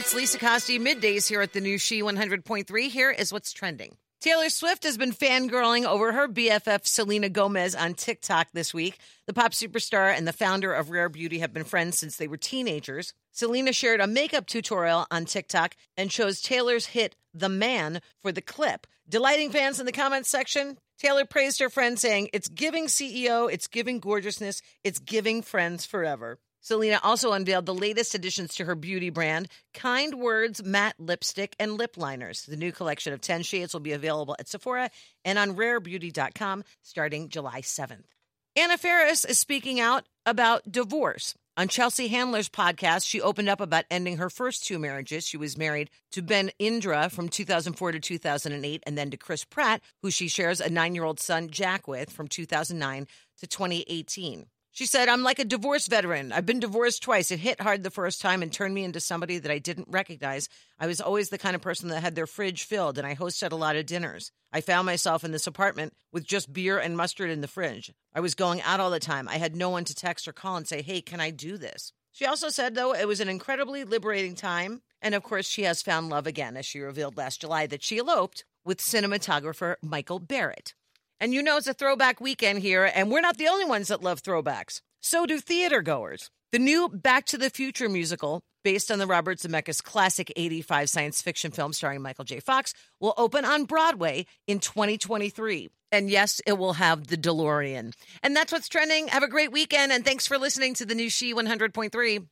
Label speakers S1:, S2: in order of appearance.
S1: it's Lisa Costi middays here at the new She 100.3. Here is what's trending. Taylor Swift has been fangirling over her BFF Selena Gomez on TikTok this week. The pop superstar and the founder of Rare Beauty have been friends since they were teenagers. Selena shared a makeup tutorial on TikTok and chose Taylor's hit The Man for the clip. Delighting fans in the comments section, Taylor praised her friend, saying, It's giving CEO, it's giving gorgeousness, it's giving friends forever. Selena also unveiled the latest additions to her beauty brand, Kind Words Matte Lipstick and Lip Liners. The new collection of 10 shades will be available at Sephora and on rarebeauty.com starting July 7th. Anna Faris is speaking out about divorce. On Chelsea Handler's podcast, she opened up about ending her first two marriages. She was married to Ben Indra from 2004 to 2008, and then to Chris Pratt, who she shares a nine year old son, Jack, with from 2009 to 2018. She said, I'm like a divorce veteran. I've been divorced twice. It hit hard the first time and turned me into somebody that I didn't recognize. I was always the kind of person that had their fridge filled, and I hosted a lot of dinners. I found myself in this apartment with just beer and mustard in the fridge. I was going out all the time. I had no one to text or call and say, hey, can I do this? She also said, though, it was an incredibly liberating time. And of course, she has found love again, as she revealed last July that she eloped with cinematographer Michael Barrett. And you know it's a throwback weekend here, and we're not the only ones that love throwbacks. So do theater goers. The new Back to the Future musical, based on the Robert Zemeckis classic 85 science fiction film starring Michael J. Fox, will open on Broadway in 2023. And yes, it will have the DeLorean. And that's what's trending. Have a great weekend, and thanks for listening to the new She 100.3.